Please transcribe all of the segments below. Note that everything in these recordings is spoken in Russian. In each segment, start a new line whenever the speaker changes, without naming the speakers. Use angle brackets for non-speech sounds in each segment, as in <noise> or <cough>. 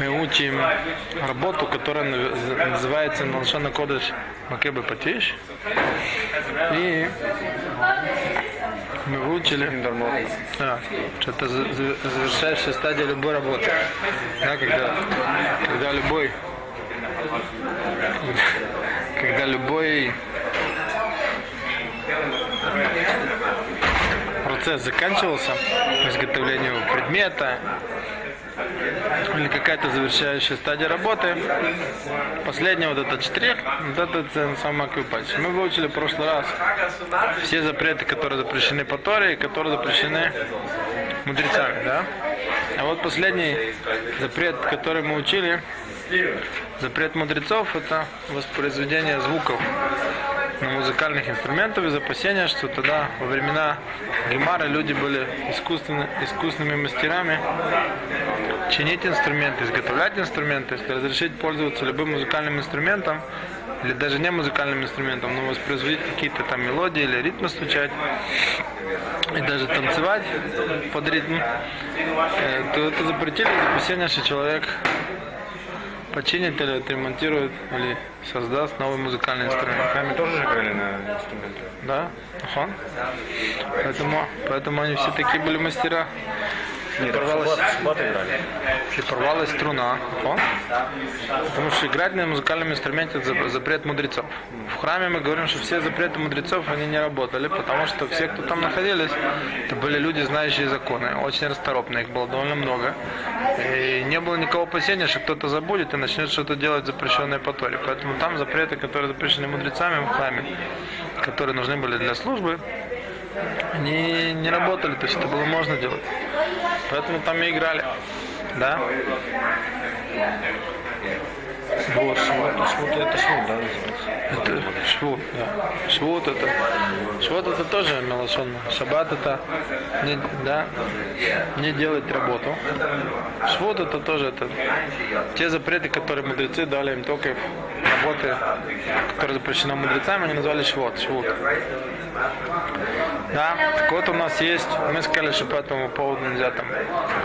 мы учим работу, которая наз- называется Налшана Кодыш Макебе Патиш. И мы выучили, да, что это за- за- завершающая стадия любой работы. Да, когда, когда любой когда любой процесс заканчивался изготовлению предмета или какая-то завершающая стадия работы, последний вот этот штрих, вот этот э, самый окупач. Мы выучили в прошлый раз все запреты, которые запрещены по Торе и которые запрещены мудрецами, да? А вот последний запрет, который мы учили, запрет мудрецов, это воспроизведение звуков на музыкальных инструментах из опасения, что тогда во времена Гемара люди были искусственно, искусными мастерами чинить инструменты, изготовлять инструменты, если разрешить пользоваться любым музыкальным инструментом, или даже не музыкальным инструментом, но воспроизводить какие-то там мелодии или ритмы стучать, и даже танцевать под ритм, э, то это запретили из опасения, что человек починит или отремонтирует, или создаст новый музыкальный инструмент.
Сами тоже же играли на инструменты.
Да, аха. Поэтому, поэтому они все такие были мастера.
Нет,
порвалась,
шаббат, шаббат играли.
и порвалась струна. Аха. Потому что играть на музыкальном инструменте это за- запрет мудрецов. В храме мы говорим, что все запреты мудрецов они не работали, потому что все, кто там находились, это были люди, знающие законы, очень расторопные, их было довольно много. И не было никакого опасения, что кто-то забудет и начнет что-то делать запрещенное по Торе. Поэтому там запреты, которые запрещены мудрецами в храме, которые нужны были для службы, они не работали, то есть это было можно делать. Поэтому там и играли. Да?
Вот, швот, швот, это швот, да, называется?
Это швуд, да. Швуд это. Швуд это тоже мелошон. Шаббат это не, да, не делать работу. Швуд это тоже это те запреты, которые мудрецы дали им только работы, которые запрещены мудрецами, они назвали швуд. швуд. Да, вот у нас есть, мы сказали, что по этому поводу нельзя там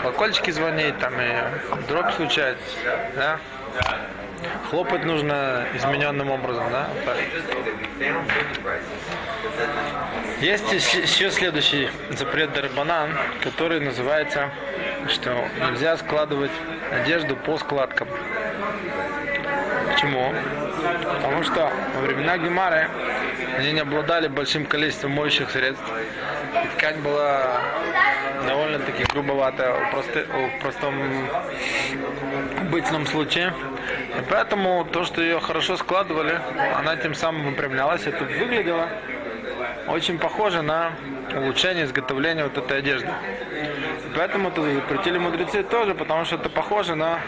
колокольчики звонить, там и дробь случается, да. Хлопать нужно измененным образом, да? Есть еще следующий запрет Дарбанан, который называется, что нельзя складывать одежду по складкам. Почему? Потому что во времена Гемары они не обладали большим количеством моющих средств. И ткань была довольно-таки грубоватая в, просты- в простом обычном случае. И поэтому то, что ее хорошо складывали, она тем самым выпрямлялась. Это выглядело очень похоже на улучшение изготовления вот этой одежды. Поэтому это запретили мудрецы тоже, потому что это похоже на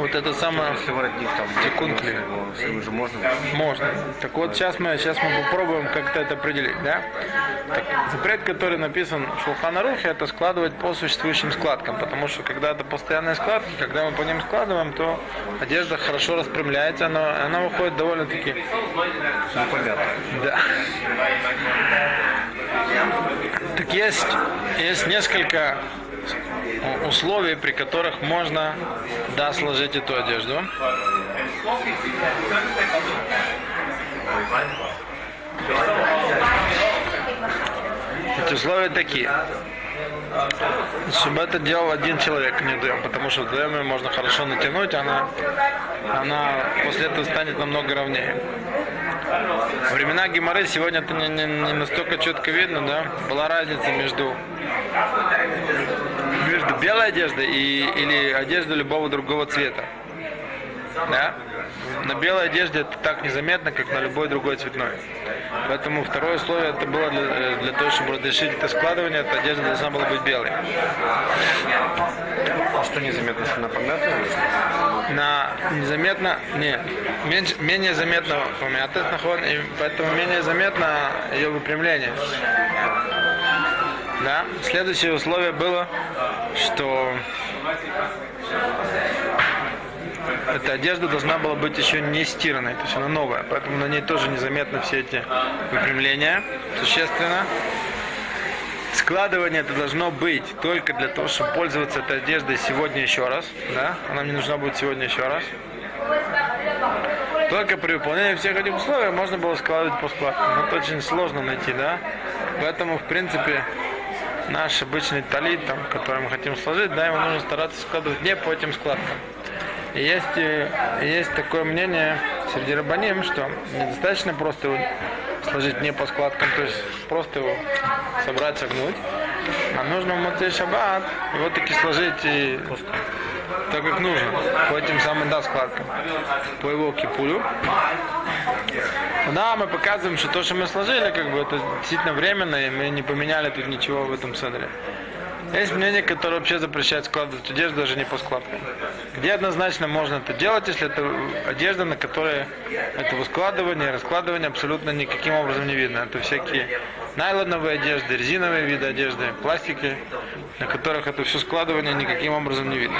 вот это самое
Если воротник там,
Секундки.
если его же можно.
можно. Так вот сейчас мы сейчас мы попробуем как-то это определить, да? Так, запрет, который написан в Шулханарухе, это складывать по существующим складкам, потому что когда это постоянные складки, когда мы по ним складываем, то одежда хорошо распрямляется, но она выходит довольно-таки да. Так есть, есть несколько условий, при которых можно да, сложить эту одежду. Эти условия такие. Чтобы это делал один человек, не вдвоем, потому что вдвоем ее можно хорошо натянуть, она, она после этого станет намного ровнее. Времена Геморы сегодня это не, не- не настолько четко видно, да? Была разница между между белой одеждой и, или одеждой любого другого цвета. Да? На белой одежде это так незаметно, как на любой другой цветной. Поэтому второе условие это было для, э, для того, чтобы разрешить это складывание, эта одежда должна была быть белой.
А что незаметно, что она помятая?
на незаметно, не, меньше, менее заметно нахон, и поэтому менее заметно ее выпрямление. Да. Следующее условие было, что эта одежда должна была быть еще не стиранной, то есть она новая, поэтому на ней тоже незаметно все эти выпрямления, существенно. Складывание это должно быть только для того, чтобы пользоваться этой одеждой сегодня еще раз. Да? Она мне нужна будет сегодня еще раз. Только при выполнении всех этих условий можно было складывать по складкам. Но это очень сложно найти, да? Поэтому, в принципе, наш обычный талит, там, который мы хотим сложить, да, его нужно стараться складывать не по этим складкам. И есть, э, есть такое мнение среди рабаним, что недостаточно просто его сложить не по складкам, то есть просто его собрать, согнуть. А нужно в Моцей Шаббат его таки сложить и так как нужно, по этим самым да, складкам, по его кипулю. Да, мы показываем, что то, что мы сложили, как бы это действительно временно, и мы не поменяли тут ничего в этом седре. Есть мнение, которое вообще запрещает складывать одежду даже не по складкам. Где однозначно можно это делать, если это одежда, на которой этого складывания, раскладывания абсолютно никаким образом не видно. Это всякие найлоновые одежды, резиновые виды одежды, пластики, на которых это все складывание никаким образом не видно.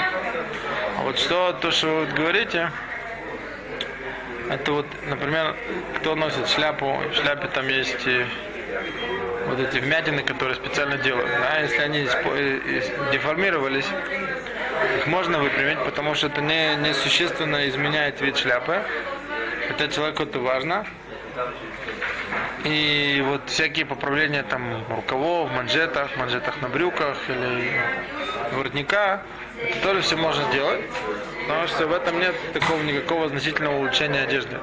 А вот что, то, что вы вот говорите, это вот, например, кто носит шляпу, в шляпе там есть и вот эти вмятины, которые специально делают. Да, если они деформировались, их можно выпрямить, потому что это не, не существенно изменяет вид шляпы. Хотя человеку это важно. И вот всякие поправления там рукавов, манжетах, манжетах на брюках или воротника, это тоже все можно сделать, потому что в этом нет такого никакого значительного улучшения одежды.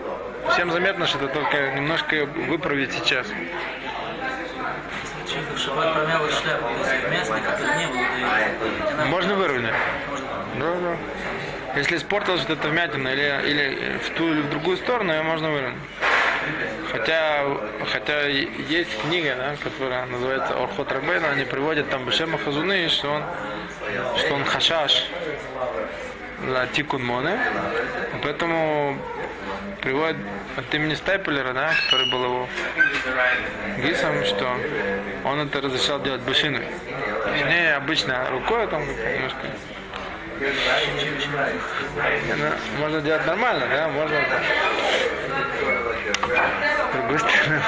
Всем заметно, что это только немножко выправить сейчас.
Шаббат промял шляпу, то есть местный, который не был.
Можно выровнять. Да, да. Если испортилась вот эта вмятина или, или в ту или в другую сторону, ее можно выровнять. Хотя, хотя есть книга, да, которая называется Орхот Рабейна, они приводят там Бешема Хазуны, что он, что он хашаш для Тикун Моне. Поэтому приводит от имени Стайпелера, да, который был его гисом, что он это разрешал делать бешиной. Не обычно рукой, там немножко ну, можно делать нормально, да, можно стороны.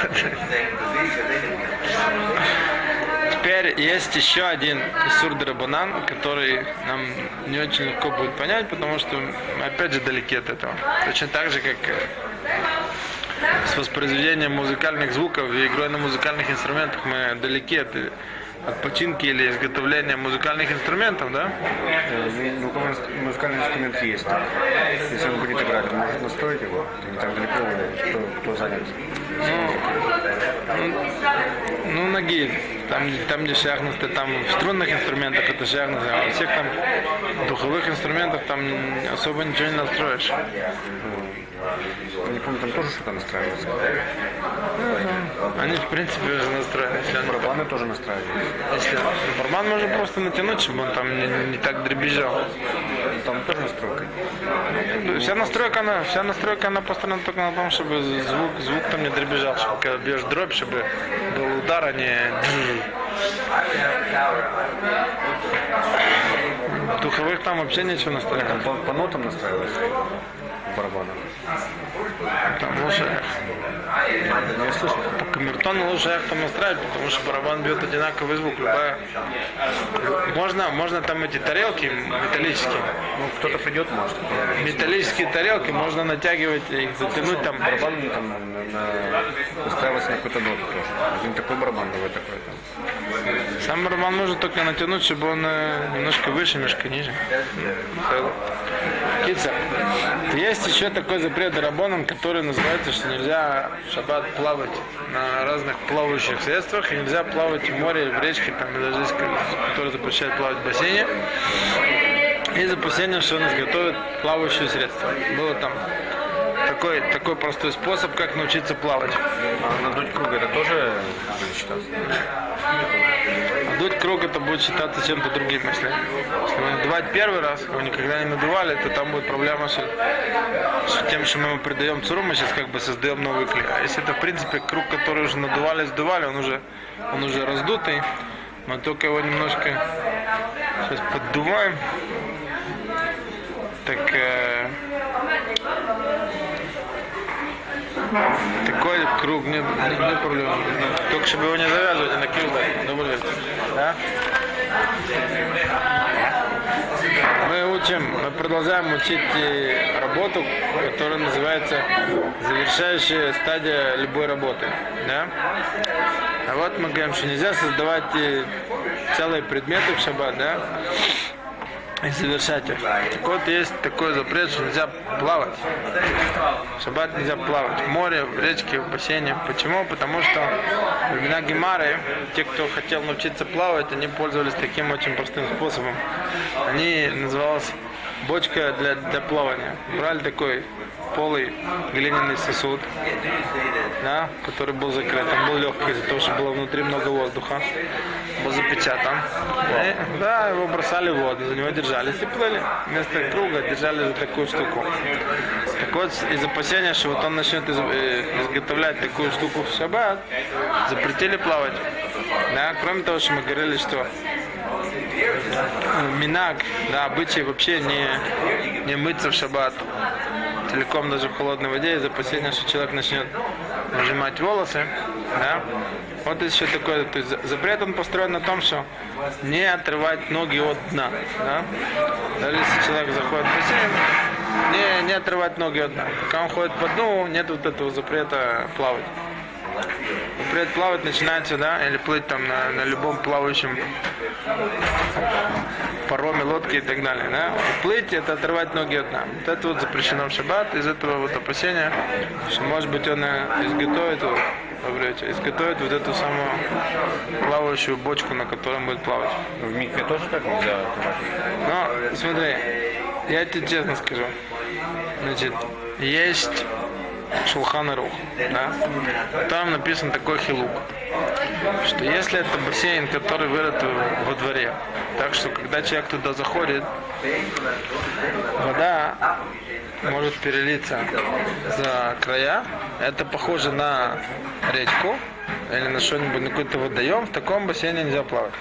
Теперь есть еще один Исур Драбанан, который нам не очень легко будет понять, потому что мы опять же далеки от этого. Точно так же, как с воспроизведением музыкальных звуков и игрой на музыкальных инструментах мы далеки от от починки или изготовления музыкальных инструментов, да?
Ну, музыкальный инструмент есть. Если он будет играть, может настроить его. Не так далеко, кто, кто занят.
Ну, ну, ну ноги. Там, там где шахнуты, там в струнных инструментах это шахнуты, а во всех там духовых инструментах там особо ничего не настроишь.
Не помню, там тоже что-то настраивается.
Они, в принципе, уже настроены.
Барабаны тоже настраиваются.
Если барабан можно просто натянуть, чтобы он там не, не так дребезжал.
Там тоже настройка.
Вся настройка, она, вся настройка, она построена только на том, чтобы звук, звук там не дребезжал, чтобы когда бьешь дробь, чтобы был удар, а не духовых там вообще ничего.
Там по, по нотам настраивается барабана.
Там лучше.
Но я слышал.
По камертону лучше их там настраивать, потому что барабан бьет одинаковый звук. Любая... Можно, можно там эти тарелки металлические.
Ну, кто-то придет, может.
Металлические тарелки можно натягивать их, затянуть там.
Барабан там на, на, какую-то ноту тоже. Один такой барабан, другой такой. Там.
Сам барабан можно только натянуть, чтобы он э, немножко выше, немножко ниже. Кица. Есть еще такой запрет Рабоном, который называется, что нельзя в шаббат плавать на разных плавающих средствах, и нельзя плавать в море, в речке, там, даже есть, который запрещает плавать в бассейне. И за опасения, что он изготовит плавающее средство. Было там такой, такой простой способ, как научиться плавать.
А надуть круг это тоже будет считаться?
Надуть круг это будет считаться чем-то другим, если, если вы надувать первый раз, вы никогда не надували, то там будет проблема с, с тем, что мы ему придаем цуру, мы сейчас как бы создаем новый клей. А если это в принципе круг, который уже надували, сдували, он уже, он уже раздутый, мы только его немножко сейчас поддуваем. Так э, Такой круг, нет, нет проблем. Только чтобы его не завязывать, а накидывать. Добрый вечер. Да? Мы учим, мы продолжаем учить работу, которая называется завершающая стадия любой работы. Да? А вот мы говорим, что нельзя создавать целые предметы в шаббат, да? И завершать их. Так вот, есть такой запрет, что нельзя плавать. В шаббат нельзя плавать. В море, в речке, в бассейне. Почему? Потому что во времена Гемары, те, кто хотел научиться плавать, они пользовались таким очень простым способом. Они называлась бочка для, для плавания. Брали такой полый глиняный сосуд, да, который был закрыт. Он был легкий из-за того, что было внутри много воздуха. Был запечатан. И, да, его бросали в воду, за него держались и плыли. Вместо круга держали за такую штуку. Так вот, из опасения, что вот он начнет из- э, изготовлять такую штуку в шаббат, запретили плавать. Да, кроме того, что мы говорили, что минак, да, обычай вообще не, не мыться в шаббат целиком даже в холодной воде из опасения, что человек начнет нажимать волосы, да. Вот еще такой, то есть за- запрет он построен на том, что не отрывать ноги от дна, да. Даже если человек заходит в бассейн, не, не отрывать ноги от дна. Пока он ходит по дну, нет вот этого запрета плавать. Запрет плавать начинается, да, или плыть там на, на любом плавающем пароме, лодке и так далее. Да? Плыть это отрывать ноги от дна. Вот это вот запрещено в шаббат, из этого вот опасения, что может быть он э, изготовит, добрый вечер, изготовит вот эту самую плавающую бочку, на которой будет плавать.
В микве тоже так нельзя?
Но смотри, я тебе честно скажу. Значит, есть Шулхан Рух, да? Там написан такой хилук, что если это бассейн, который вырыт во дворе, так что когда человек туда заходит, вода может перелиться за края, это похоже на речку или на что-нибудь, на какой-то водоем, в таком бассейне нельзя плавать.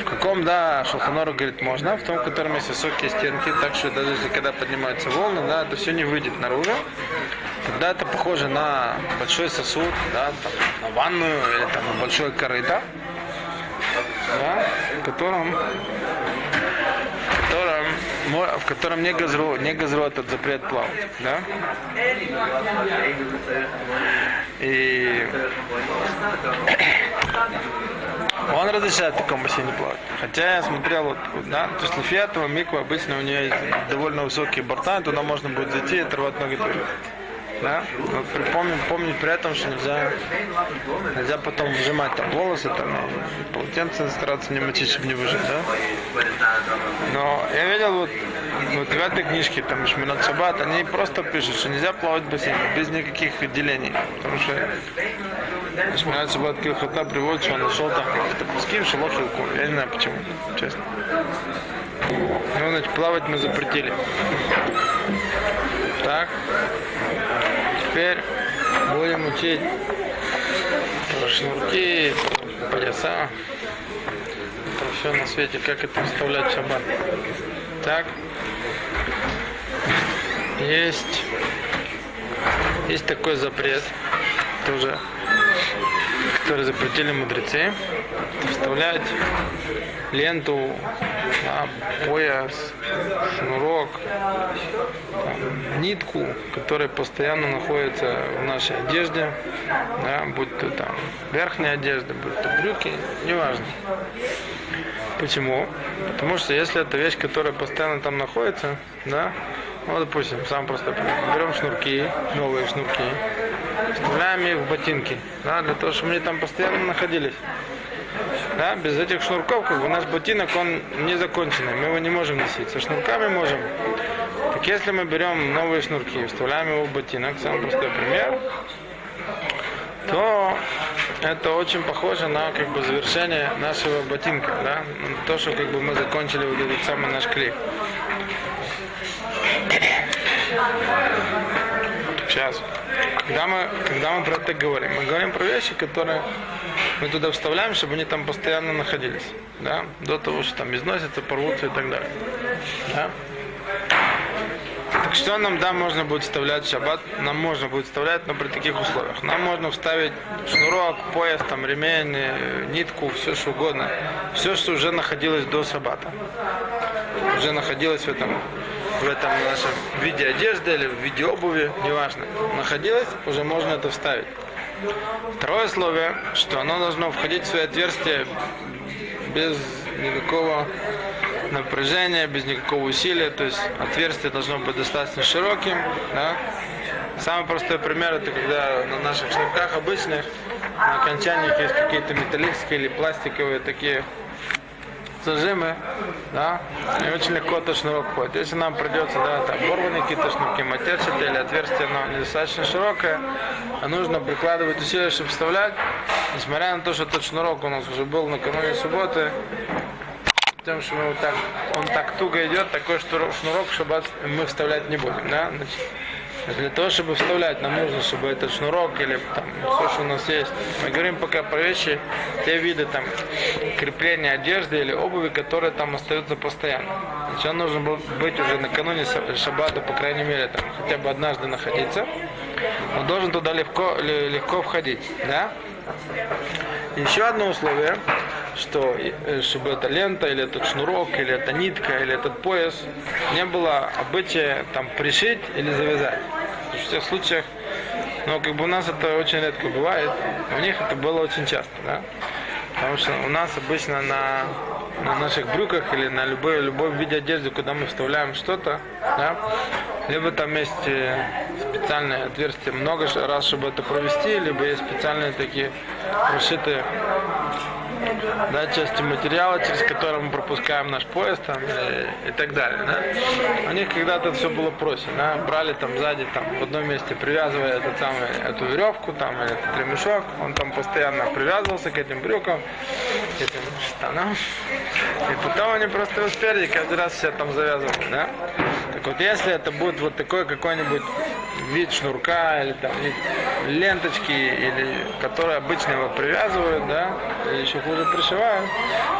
В каком, да, Шулханору говорит, можно, в том, в котором есть высокие стенки, так что даже если когда поднимаются волны, да, это все не выйдет наружу. Тогда это похоже на большой сосуд, да, там, на ванную или там на большое корыто, да, в котором, в котором не газру, не газру этот запрет плавать, да. И он разрешает в таком бассейне плавать. Хотя я смотрел, вот, да, то есть Лефиатова Миква обычно у нее есть довольно высокие борта, туда можно будет зайти и оторвать ноги тоже. Да? Но припомним, помнить при этом, что нельзя, нельзя потом выжимать там волосы, там, и полотенце стараться не мочить, чтобы не выжать, да? Но я видел вот, вот в этой книжке, там, Шминат Шаббат, они просто пишут, что нельзя плавать в бассейне без никаких отделений. Потому что Шминат Шаббат Килхата приводит, что он нашел там какие-то куски в шелохилку. Я не знаю почему, честно. Ну, значит, плавать мы запретили. Так. Теперь будем учить про шнурки, про пояса, про все на свете, как это вставлять в шаббат. Так. Есть, есть такой запрет, тоже, который запретили мудрецы, вставлять ленту, да, пояс, шнурок, там, нитку, которая постоянно находится в нашей одежде, да, будь то там верхняя одежда, будь то брюки, неважно. Почему? Потому что если это вещь, которая постоянно там находится, да, ну, допустим, сам просто берем шнурки, новые шнурки, их в ботинки, да, для того, чтобы они там постоянно находились. Да, без этих шнурков, как бы наш ботинок, он не законченный, мы его не можем носить. Со шнурками можем. Так если мы берем новые шнурки и вставляем его в ботинок, самый простой пример, то это очень похоже на как бы завершение нашего ботинка, да, то, что как бы мы закончили вот этот самый наш клей. Сейчас. Когда мы, когда мы про это говорим, мы говорим про вещи, которые мы туда вставляем, чтобы они там постоянно находились. Да? До того, что там износятся, порвутся и так далее. Да? Так что нам, да, можно будет вставлять в шаббат? Нам можно будет вставлять, но при таких условиях. Нам можно вставить шнурок, пояс, там, ремень, э, нитку, все что угодно. Все, что уже находилось до шаббата. Уже находилось в этом, в этом нашем виде одежды или в виде обуви, неважно. Находилось, уже можно это вставить. Второе условие, что оно должно входить в свои отверстия без никакого напряжения, без никакого усилия, то есть отверстие должно быть достаточно широким. Да? Самый простой пример это когда на наших шнурках обычных на окончаниях есть какие-то металлические или пластиковые такие зажимы, да, и очень легко этот шнурок ходит. Если нам придется, да, это оборванные какие-то шнурки, матерчатые или отверстие, но недостаточно широкое, а нужно прикладывать усилия, чтобы вставлять, несмотря на то, что этот шнурок у нас уже был накануне субботы, тем, что мы вот так, он так туго идет, такой шнурок чтобы мы вставлять не будем, да, значит, для того, чтобы вставлять, нам нужно, чтобы этот шнурок или там все, что у нас есть. Мы говорим пока про вещи, те виды там крепления одежды или обуви, которые там остаются постоянно. Значит, он должен был быть уже накануне шаббата, по крайней мере, там хотя бы однажды находиться. Он должен туда легко, легко входить, да? Еще одно условие, что э, чтобы эта лента, или этот шнурок, или эта нитка, или этот пояс не было обычая там пришить или завязать. Всех случаях, но как бы у нас это очень редко бывает, у них это было очень часто, да? Потому что у нас обычно на, на наших брюках или на любой, любой виде одежды, куда мы вставляем что-то, да, либо там есть э, специальные отверстия много раз, чтобы это провести, либо есть специальные такие прошитые да, части материала, через который мы пропускаем наш поезд там, и, и так далее. Да. У них когда-то все было проще. Да. Брали там сзади, там, в одном месте привязывая этот самый, эту веревку там, или этот ремешок, он там постоянно привязывался к этим брюкам, к этим штанам. И потом они просто успели каждый раз все там завязывали. Да. Так вот, если это будет вот такой какой-нибудь вид шнурка или там ленточки, или которые обычно его привязывают, да, или еще хуже пришивают,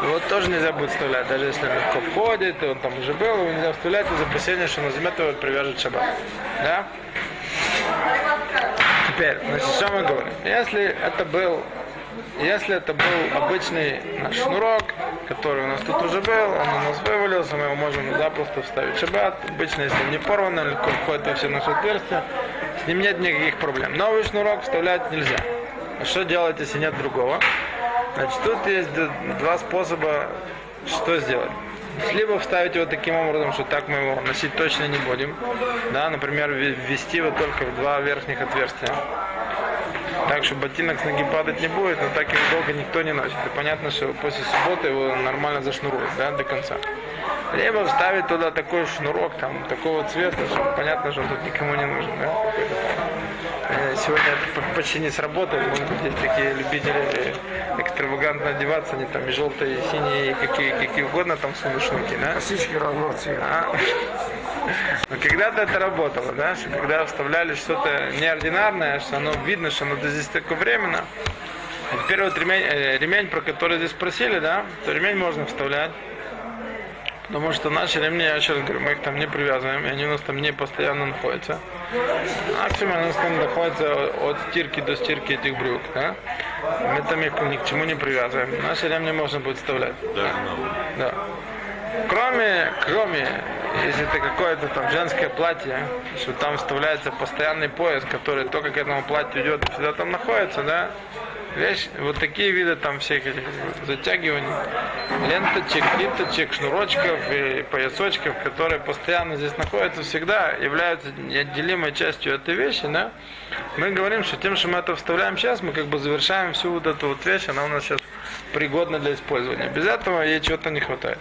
вот тоже нельзя будет вставлять, даже если он легко входит, и он там уже был, его нельзя вставлять из опасения, что на замет его привяжет шаббат. Да? Теперь, значит, что мы говорим? Если это был если это был обычный наш шнурок, который у нас тут уже был, он у нас вывалился, мы его можем запросто вставить в шаббат. Обычно, если он не порван, легко входит во все наши отверстия, с ним нет никаких проблем. Новый шнурок вставлять нельзя. А что делать, если нет другого? Значит, тут есть два способа, что сделать. Либо вставить его таким образом, что так мы его носить точно не будем. Да, например, ввести его только в два верхних отверстия так что ботинок с ноги падать не будет, но так его долго никто не носит. И понятно, что после субботы его нормально зашнуруют, да, до конца. Либо вставить туда такой шнурок, там, такого цвета, что понятно, что он тут никому не нужен, да. Э, сегодня это почти не сработает, может быть, есть такие любители экстравагантно одеваться, они там и желтые, и синие, и какие, какие угодно там сунут шнурки, да.
Косички разного цвета. А?
Но когда-то это работало, да, что когда вставляли что-то неординарное, что оно видно, что оно здесь такое временно. Теперь вот ремень, э, ремень, про который здесь спросили, да, то ремень можно вставлять. Потому что наши ремни, я еще раз говорю, мы их там не привязываем, и они у нас там не постоянно находятся. Максимум у нас там находится от стирки до стирки этих брюк, да. Мы там их ни к чему не привязываем. Наши ремни можно будет вставлять. Да. да. Кроме, кроме если это какое-то там женское платье, что там вставляется постоянный пояс, который только к этому платью идет и всегда там находится, да, вещь, вот такие виды там всех этих затягиваний, ленточек, ниточек, шнурочков и поясочков, которые постоянно здесь находятся, всегда являются неотделимой частью этой вещи, да, мы говорим, что тем, что мы это вставляем сейчас, мы как бы завершаем всю вот эту вот вещь, она у нас сейчас пригодна для использования. Без этого ей чего-то не хватает.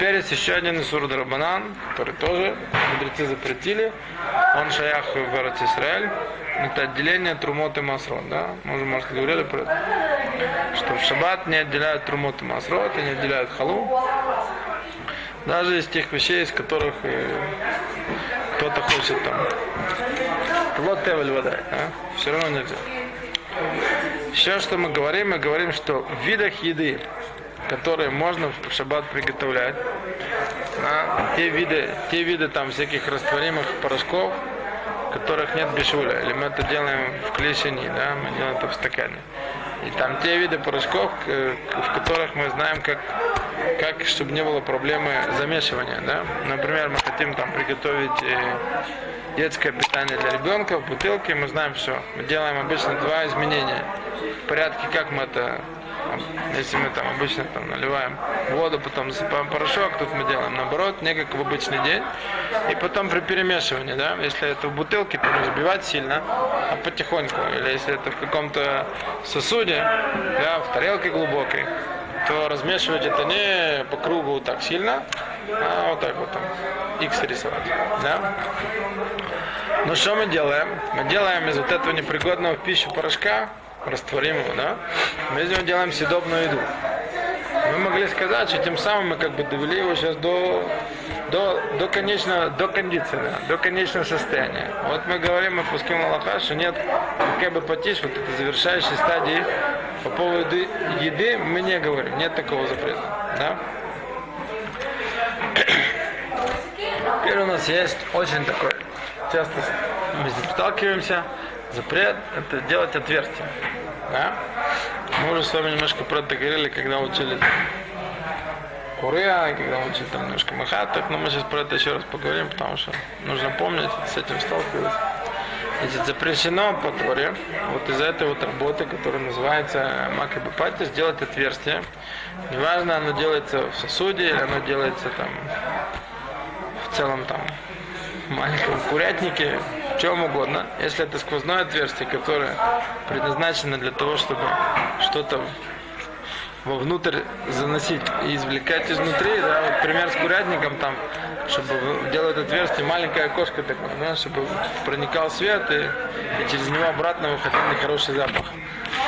Есть еще один Исур Драбанан, который тоже мудрецы запретили. Он шаях в Эрот Исраэль. Это отделение Трумот и Масрот. Да? Мы уже, может, говорили про это. Что в шаббат не отделяют Трумот и Масрот, и не отделяют халу. Даже из тех вещей, из которых э, кто-то хочет там. Вот тевель вода. А? Все равно нельзя. Все, что мы говорим, мы говорим, что в видах еды которые можно в шаббат приготовлять. Да? Те виды, те виды там всяких растворимых порошков, которых нет бешуля. Или мы это делаем в клешени, да, мы делаем это в стакане. И там те виды порошков, к- в которых мы знаем, как, как чтобы не было проблемы замешивания. Да? Например, мы хотим там приготовить э, детское питание для ребенка в бутылке, мы знаем все. Мы делаем обычно два изменения. В порядке, как мы это если мы там обычно там наливаем воду, потом засыпаем порошок, тут мы делаем наоборот, не как в обычный день. И потом при перемешивании, да, если это в бутылке, то не взбивать сильно, а потихоньку. Или если это в каком-то сосуде, да, в тарелке глубокой, то размешивать это не по кругу так сильно, а вот так вот там, X рисовать, да. Ну что мы делаем? Мы делаем из вот этого непригодного в пищу порошка, растворимого, да, мы из него делаем съедобную еду. Мы могли сказать, что тем самым мы как бы довели его сейчас до, до, до конечного, до кондиции, да, до конечного состояния. Вот мы говорим, мы пускаем Аллаха, что нет, как бы потишь, вот это завершающей стадии по поводу еды мы не говорим, нет такого запрета, да. Теперь у нас есть очень такой, часто мы ним сталкиваемся, запрет это делать отверстие. Да? Мы уже с вами немножко про это говорили, когда учили Куреа, когда учили там немножко Махатах, но мы сейчас про это еще раз поговорим, потому что нужно помнить, с этим сталкиваться. Значит, запрещено по Торе, вот из-за этой вот работы, которая называется макабипати, сделать отверстие. Неважно, оно делается в сосуде или оно делается там в целом там в маленьком курятнике, чем угодно. Если это сквозное отверстие, которое предназначено для того, чтобы что-то вовнутрь заносить и извлекать изнутри, да, вот пример с курятником там, чтобы делать отверстие, маленькое окошко такое, да, чтобы проникал свет и, и через него обратно выходил нехороший запах,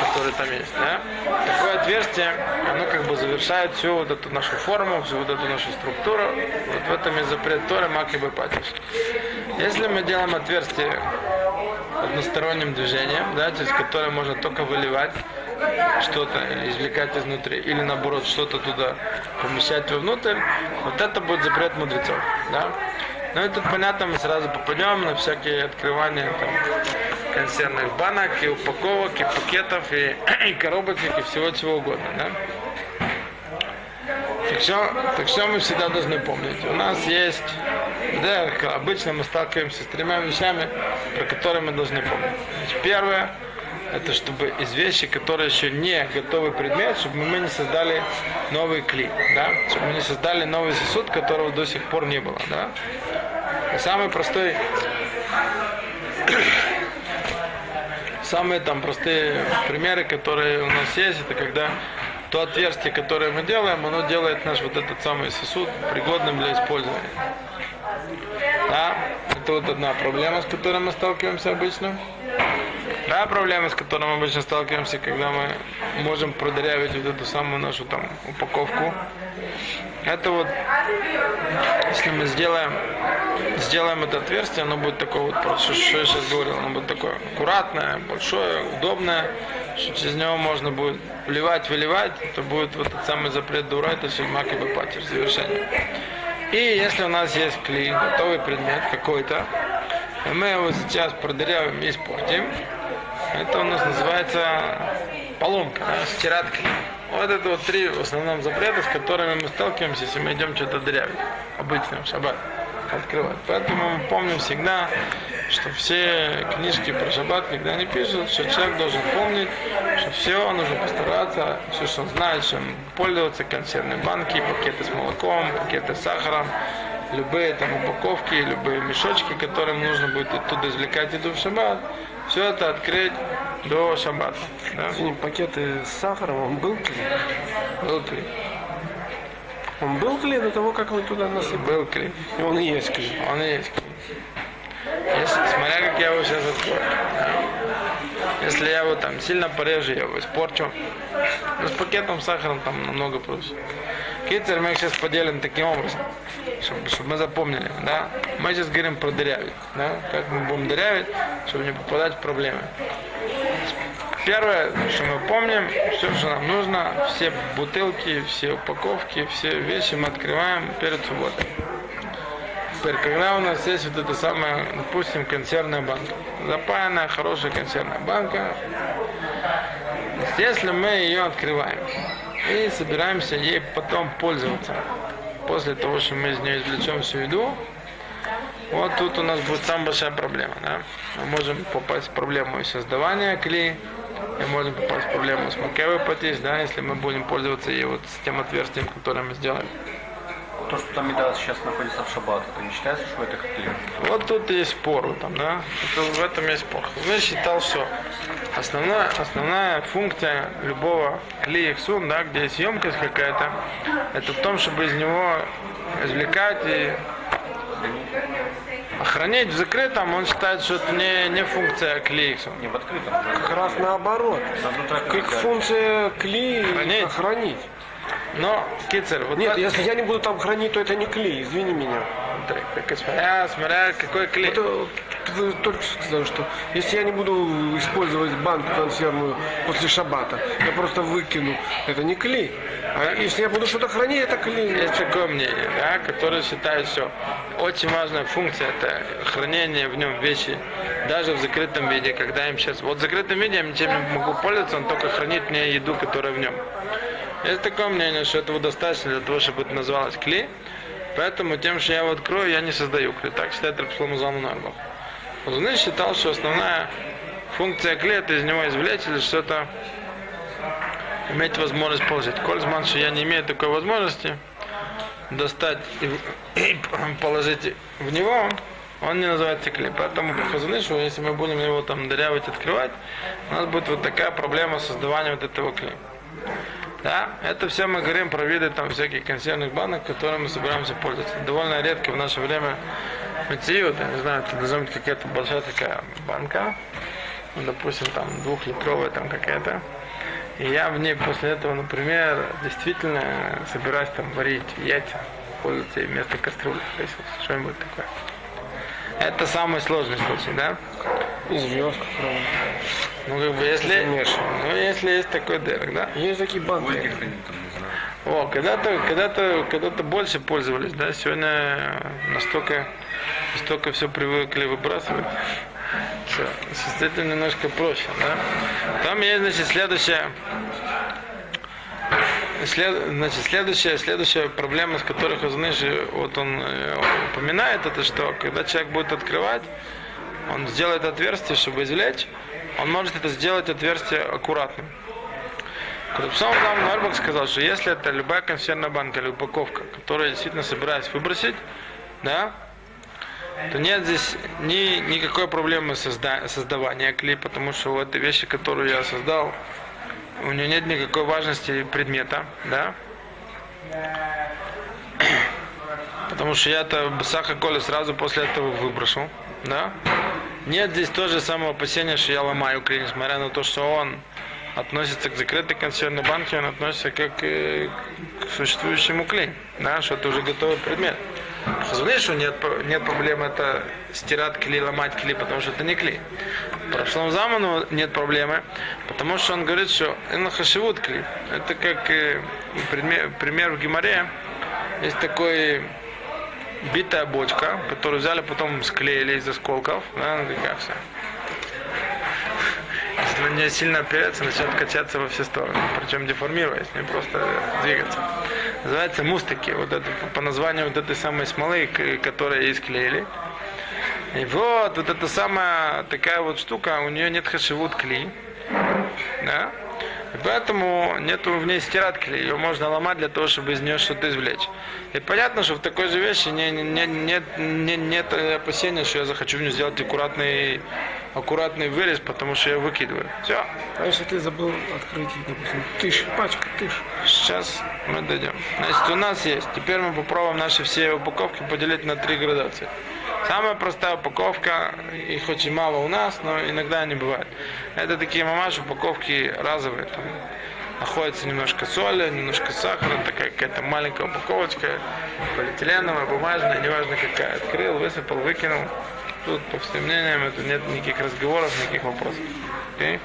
который там есть, да. Такое отверстие, оно как бы завершает всю вот эту нашу форму, всю вот эту нашу структуру, вот в этом и запрет Торы мак и бепатиш. Если мы делаем отверстие односторонним движением, да, через которое можно только выливать что-то извлекать изнутри, или наоборот что-то туда помещать вовнутрь, вот это будет запрет мудрецов. Да? Ну и тут понятно, мы сразу попадем на всякие открывания там, консервных банок, и упаковок, и пакетов, и, <coughs> и коробочек, и всего чего угодно. Да? Так что, так что мы всегда должны помнить? У нас есть, как обычно мы сталкиваемся с тремя вещами, про которые мы должны помнить. Первое, это чтобы из вещи, которые еще не готовый предмет, чтобы мы не создали новый клей, да? чтобы мы не создали новый сосуд, которого до сих пор не было. Да? И самый простой <coughs> Самые там простые примеры, которые у нас есть, это когда то отверстие, которое мы делаем, оно делает наш вот этот самый сосуд пригодным для использования. Да, это вот одна проблема, с которой мы сталкиваемся обычно. Да, проблема, с которой мы обычно сталкиваемся, когда мы можем продырявить вот эту самую нашу там упаковку. Это вот, если мы сделаем, сделаем это отверстие, оно будет такое вот, что я сейчас говорил, оно будет такое аккуратное, большое, удобное, что через него можно будет вливать, выливать, это будет вот этот самый запрет дура, это сельмак и бепатер, завершение. И если у нас есть клей, готовый предмет какой-то, и мы его сейчас продырявим и испортим, это у нас называется поломка, да, стирать клей. Вот это вот три в основном запрета, с которыми мы сталкиваемся, если мы идем что-то дырявить. Обычно в шаббат открывать. Поэтому мы помним всегда, что все книжки про шаббат, когда они пишут, что человек должен помнить, что все, нужно постараться, все, что он знает, он пользоваться, консервные банки, пакеты с молоком, пакеты с сахаром, любые там упаковки, любые мешочки, которым нужно будет оттуда извлекать еду в шаббат, все это открыть до шаббата. Да?
Пакеты с сахаром, он был клей?
Был клей.
Он был клей до того, как вы туда насыпали?
Был клей.
И он и есть клей.
Он и есть клей. Если, смотря как я его сейчас да. Если я его там сильно порежу, я его испорчу. Но с пакетом с сахаром там намного проще. Китер мы их сейчас поделим таким образом, чтобы, чтобы мы запомнили, да. Мы сейчас говорим про дырявить, да, как мы будем дырявить, чтобы не попадать в проблемы. первое, что мы помним, все, что нам нужно, все бутылки, все упаковки, все вещи мы открываем перед субботой. Теперь, когда у нас есть вот эта самая, допустим, консервная банка, запаянная, хорошая консервная банка, если мы ее открываем и собираемся ей потом пользоваться, после того, что мы из нее извлечем всю еду, вот тут у нас будет самая большая проблема. Да? Мы можем попасть в проблему создавания клея, мы можем попасть в проблему с макевой патис, да, если мы будем пользоваться ей вот с тем отверстием, которое мы сделали.
То, что там еда сейчас находится в шаббат, это не считается, что это хлеб?
Вот тут есть спор в этом, да? Это, в этом есть спор. Я считал, что основная, основная функция любого клея сун, да, где есть емкость какая-то, это в том, чтобы из него извлекать и хранить в закрытом, он считает, что это не, не функция клея сун.
Не в открытом.
Как раз наоборот. Как функция клей
Хранить.
хранить.
Но, кицер, вот
Нет,
так-
если я не буду там хранить, то это не клей, извини меня.
Как- смотря, какой клей.
Это вы только что сказали, что если я не буду использовать банку консервную после шабата, я просто выкину, это не клей. А если я буду что-то хранить, это клей.
Есть такое мнение, да, которое считает, что очень важная функция это хранение в нем вещи, даже в закрытом виде, когда им сейчас... Вот в закрытом виде я ничем не могу пользоваться, он только хранит мне еду, которая в нем. Есть такое мнение, что этого достаточно для того, чтобы это называлось клей, поэтому тем, что я его открою, я не создаю клей. Так считает Рапслому Залмунарбов. Луны считал, что основная функция клея это из него извлечь или что-то иметь возможность положить. Кользман, что я не имею такой возможности достать и, <coughs> положить в него, он не называется клей. Поэтому по Хазунышу, если мы будем его там дырявить, открывать, у нас будет вот такая проблема создавания вот этого клея. Да, это все мы говорим про виды там всяких консервных банок, которыми мы собираемся пользоваться. Довольно редко в наше время мытьют, я не знаю, это должна быть какая-то большая такая банка, ну, допустим, там двухлитровая там какая-то. И я в ней после этого, например, действительно собираюсь там варить яйца, пользоваться вместо кастрюли, то есть что-нибудь такое. Это самый сложный случай, да?
И звезд, правда.
Ну, как бы, если, ну, если есть такой дырок, да?
Есть такие банки.
О, когда-то, когда-то, когда-то больше пользовались, да, сегодня настолько, настолько все привыкли выбрасывать. Все, с этим немножко проще, да. Там есть, значит, следующая, след, значит, следующая, следующая проблема, с которой Хазаныш, вот он э, упоминает, это что, когда человек будет открывать, он сделает отверстие, чтобы извлечь, он может это сделать отверстие аккуратным. Коррупцион Зам Норбак сказал, что если это любая консервная банка или упаковка, которую действительно собираюсь выбросить, да, то нет здесь ни, никакой проблемы созда- создавания клей, потому что этой вещи, которую я создал, у нее нет никакой важности предмета, да. Потому что я это сахар коли сразу после этого выброшу, да. Нет здесь тоже самого опасения, что я ломаю клей, несмотря на то, что он относится к закрытой консервной банке, он относится как э, к существующему клей, да, что это уже готовый предмет. Знаешь, что нет, про- нет проблемы это стирать клей, ломать клей, потому что это не клей. В прошлом заману нет проблемы, потому что он говорит, что хашивут клей. Это как э, пример, пример в Гимаре. Есть такой битая бочка, которую взяли, потом склеили из осколков. Да, такая вся. Если на нее сильно опереться, начнет качаться во все стороны. Причем деформируясь, не просто двигаться. Называется мустаки. Вот это по- названию вот этой самой смолы, которую ей склеили. И вот, вот эта самая такая вот штука, у нее нет хашивут клей. Да? И поэтому нету в ней стирать клей. Ее можно ломать для того, чтобы из нее что-то извлечь. И понятно, что в такой же вещи не, не, не- нет, не- нет опасения, что я захочу в нее сделать аккуратный, аккуратный вырез, потому что я выкидываю. Все.
А если ты забыл открыть, допустим, тысяч, пачка, тысяч.
Сейчас мы дойдем. Значит, у нас есть. Теперь мы попробуем наши все упаковки поделить на три градации. Самая простая упаковка, их очень мало у нас, но иногда они бывают. Это такие мамаш упаковки разовые. Там находится немножко соли, немножко сахара, такая какая-то маленькая упаковочка, полиэтиленовая, бумажная, неважно какая. Открыл, высыпал, выкинул. Тут, по всем мнениям, это нет никаких разговоров, никаких вопросов. Окей?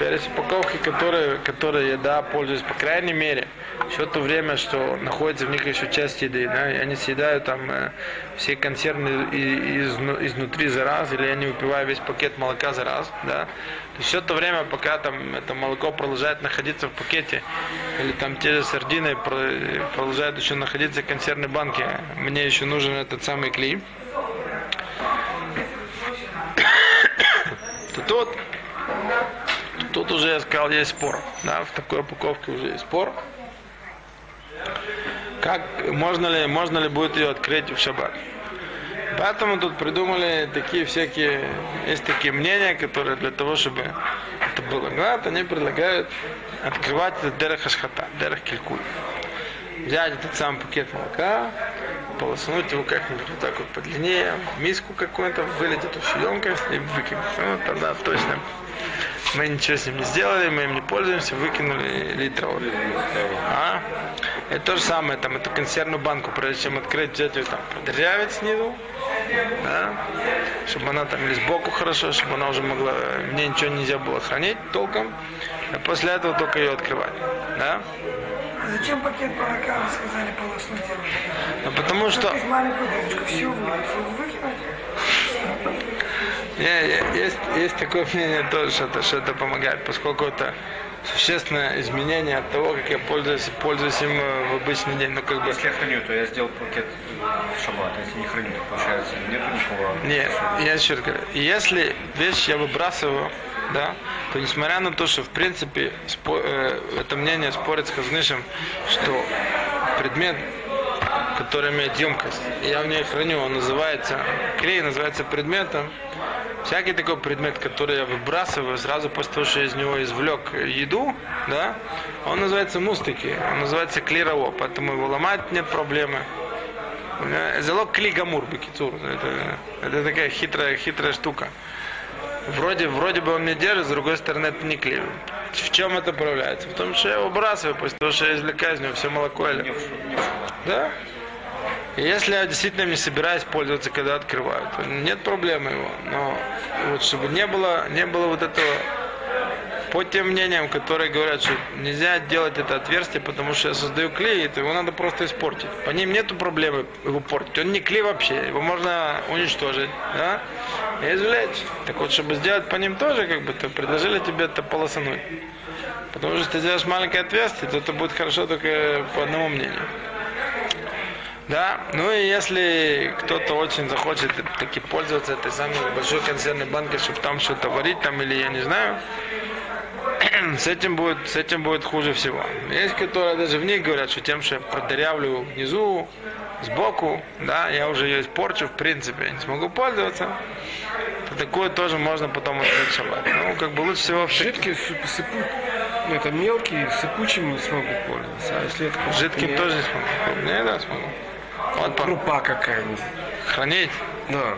Есть упаковки, которые, которые я, да, пользуюсь, по крайней мере, все то время, что находится в них еще часть еды, да, я не съедаю там э, все консервы и- изну- изнутри за раз, или я не выпиваю весь пакет молока за раз, да. То есть все то время, пока там это молоко продолжает находиться в пакете, или там те же сардины про- продолжают еще находиться в консервной банке, мне еще нужен этот самый клей. <coughs> То тут Тут уже, я сказал, есть спор. Да, в такой упаковке уже есть спор. Как, можно ли, можно ли будет ее открыть в шаббат? Поэтому тут придумали такие всякие, есть такие мнения, которые для того, чтобы это было гад, они предлагают открывать этот дерех ашхата, дерех килькуль. Взять этот сам пакет молока, полоснуть его как-нибудь вот так вот подлиннее, в миску какую-то, вылить эту всю емкость и выкинуть. Ну, тогда точно мы ничего с ним не сделали, мы им не пользуемся, выкинули литр воды. А? Это то же самое, там, эту консервную банку, прежде чем открыть, взять ее там, продырявить снизу, да? чтобы она там или сбоку хорошо, чтобы она уже могла, мне ничего нельзя было хранить толком, а после этого только ее открывать. Да?
А зачем пакет молока, вы сказали, полоснуть?
Ну, потому что...
Маленькую дырочку, все.
Не, не, Есть, есть такое мнение тоже, что это, что это помогает, поскольку это существенное изменение от того, как я пользуюсь, пользуюсь им э, в обычный день. Ну, как бы,
Если я храню, то я сделал пакет в шаббат. Если не храню, то получается нет никакого...
не, я еще раз говорю, если вещь я выбрасываю, да, то несмотря на то, что в принципе спо- э, это мнение спорит с Хазнышем, что предмет, который имеет емкость, я в ней храню, он называется, клей называется предметом, всякий такой предмет, который я выбрасываю сразу после того, что я из него извлек еду, да, он называется мустики, он называется клерово, поэтому его ломать нет проблемы. Залог кли гамур, бекитур. Это, это такая хитрая, хитрая штука. Вроде, вроде бы он мне держит, с другой стороны это не клей. В чем это проявляется? В том, что я его выбрасываю, после того, что я извлекаю из него все молоко. Или... Да? И если я действительно не собираюсь пользоваться, когда открываю, то нет проблемы его. Но вот чтобы не было, не было вот этого по тем мнениям, которые говорят, что нельзя делать это отверстие, потому что я создаю клей, то его надо просто испортить. По ним нету проблемы его портить. Он не клей вообще, его можно уничтожить, да, и извлечь. Так вот, чтобы сделать по ним тоже, как бы, то предложили тебе это полосануть. Потому что если ты сделаешь маленькое отверстие, то это будет хорошо только по одному мнению. Да, ну и если кто-то очень захочет таки пользоваться этой самой большой консервной банкой, чтобы там что-то варить, там или я не знаю, <clears throat> с этим будет, с этим будет хуже всего. Есть, которые даже в них говорят, что тем, что я продырявлю внизу, сбоку, да, я уже ее испорчу, в принципе, не смогу пользоваться, то такое тоже можно потом открыть шаббат. Ну, как бы лучше всего
Жидкие сып- сыпут, ну это мелкие, сыпучими не смогут пользоваться. А если это
жидким
крупнее,
тоже не смогу. Не, да, смогу. Вот
Крупа какая-нибудь.
хранить.
Да.
Я,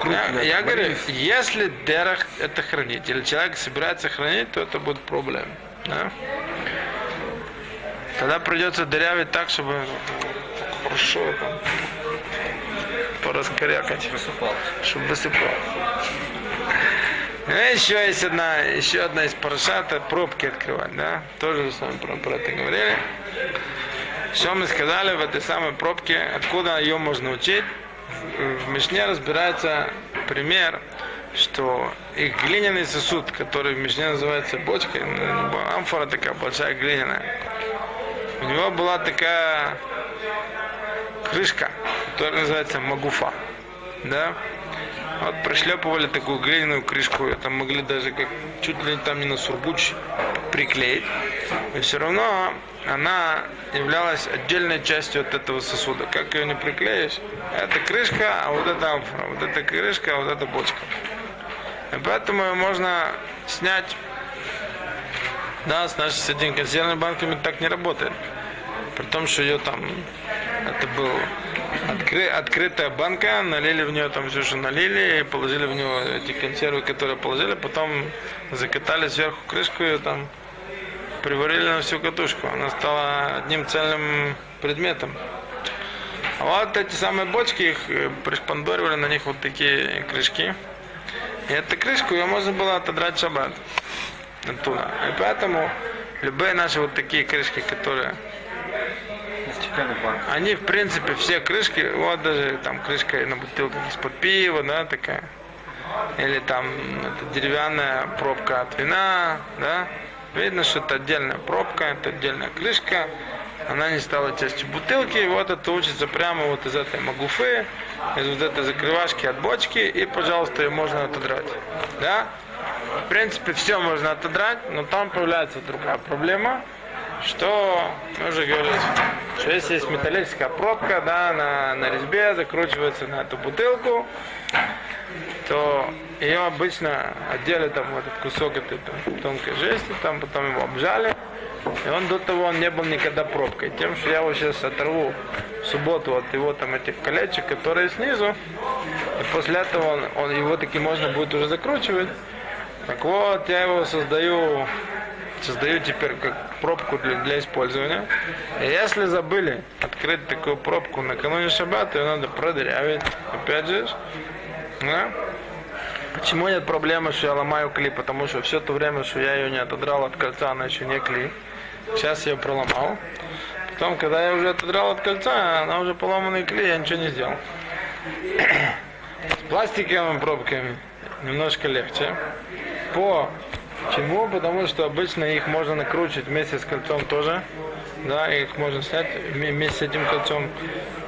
Крупная,
я говорю,
рис.
если дерах это хранить, или человек собирается хранить, то это будет проблема. Да? Тогда придется дырявить так, чтобы хорошо там пораскорякать,
Высыпал.
чтобы высыпал. Ну, еще есть одна, еще одна из парашата, пробки открывать, да? Тоже с вами про, про это говорили. Все мы сказали в этой самой пробке, откуда ее можно учить. В Мишне разбирается пример, что их глиняный сосуд, который в Мишне называется бочкой, ну, амфора такая большая глиняная, у него была такая крышка, которая называется магуфа. Да? Вот пришлепывали такую глиняную крышку, это могли даже как чуть ли там не на сургуч приклеить. И все равно она являлась отдельной частью от этого сосуда. Как ее не приклеишь? Это крышка, а вот это амфора. Вот это крышка, а вот это бочка. И поэтому ее можно снять. Да, с нашей с этими консервными банками так не работает. При том, что ее там, это был откры- открытая банка, налили в нее там все, что налили, и положили в нее эти консервы, которые положили, потом закатали сверху крышку и там приварили на всю катушку. Она стала одним цельным предметом. А вот эти самые бочки, их э, пришпандоривали на них вот такие крышки. И эту крышку ее можно было отодрать в шаббат. оттуда. И поэтому любые наши вот такие крышки, которые. Они, в принципе, все крышки, вот даже там крышка на бутылках из-под пива, да, такая. Или там это деревянная пробка от вина, да. Видно, что это отдельная пробка, это отдельная крышка. Она не стала частью бутылки, вот это учится прямо вот из этой магуфы, из вот этой закрывашки от бочки, и, пожалуйста, ее можно отодрать. Да? В принципе, все можно отодрать, но там появляется другая проблема, что мы уже говорили, что если есть металлическая пробка, да, на, на резьбе закручивается на эту бутылку, то ее обычно отдели там вот этот кусок этой там, тонкой жести, там потом его обжали, и он до того он не был никогда пробкой. Тем, что я его сейчас оторву в субботу от его там этих колечек, которые снизу, и после этого он, он- его таки можно будет уже закручивать. Так вот, я его создаю, создаю теперь как пробку для, для использования. И если забыли открыть такую пробку накануне шаббата, ее надо продырявить. Опять же, да? Почему нет проблемы, что я ломаю кли? Потому что все то время, что я ее не отодрал от кольца, она еще не кли. Сейчас я ее проломал. Потом, когда я уже отодрал от кольца, она уже поломанный клей, я ничего не сделал. С пластиковыми пробками немножко легче. По чему? Потому что обычно их можно накручивать вместе с кольцом тоже. Да, их можно снять вме- вместе с этим кольцом.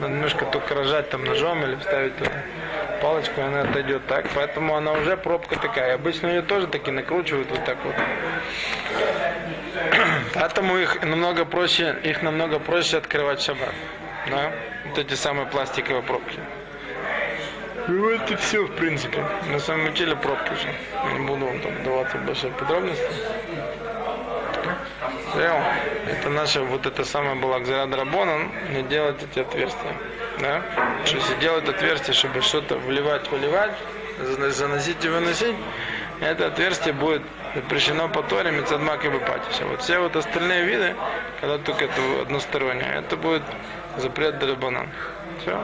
Немножко только рожать там ножом или вставить туда палочку, и она отойдет так. Поэтому она уже пробка такая. Обычно ее тоже таки накручивают вот так вот. <clears throat> Поэтому их намного проще, их намного проще открывать в. Да? Вот эти самые пластиковые пробки. И вот и все, в принципе. На самом деле пробки же. Не буду вам там вдаваться в большие подробности. Понял? Это наша, вот это самая была Гзара Драбонан, не делать эти отверстия. Да? Что если делать отверстие, чтобы что-то вливать, выливать, за- заносить и выносить, это отверстие будет запрещено по Торе, Мецадмак и Бепатиш. А вот все вот остальные виды, когда только это одностороннее, это будет запрет Драбонан. Все.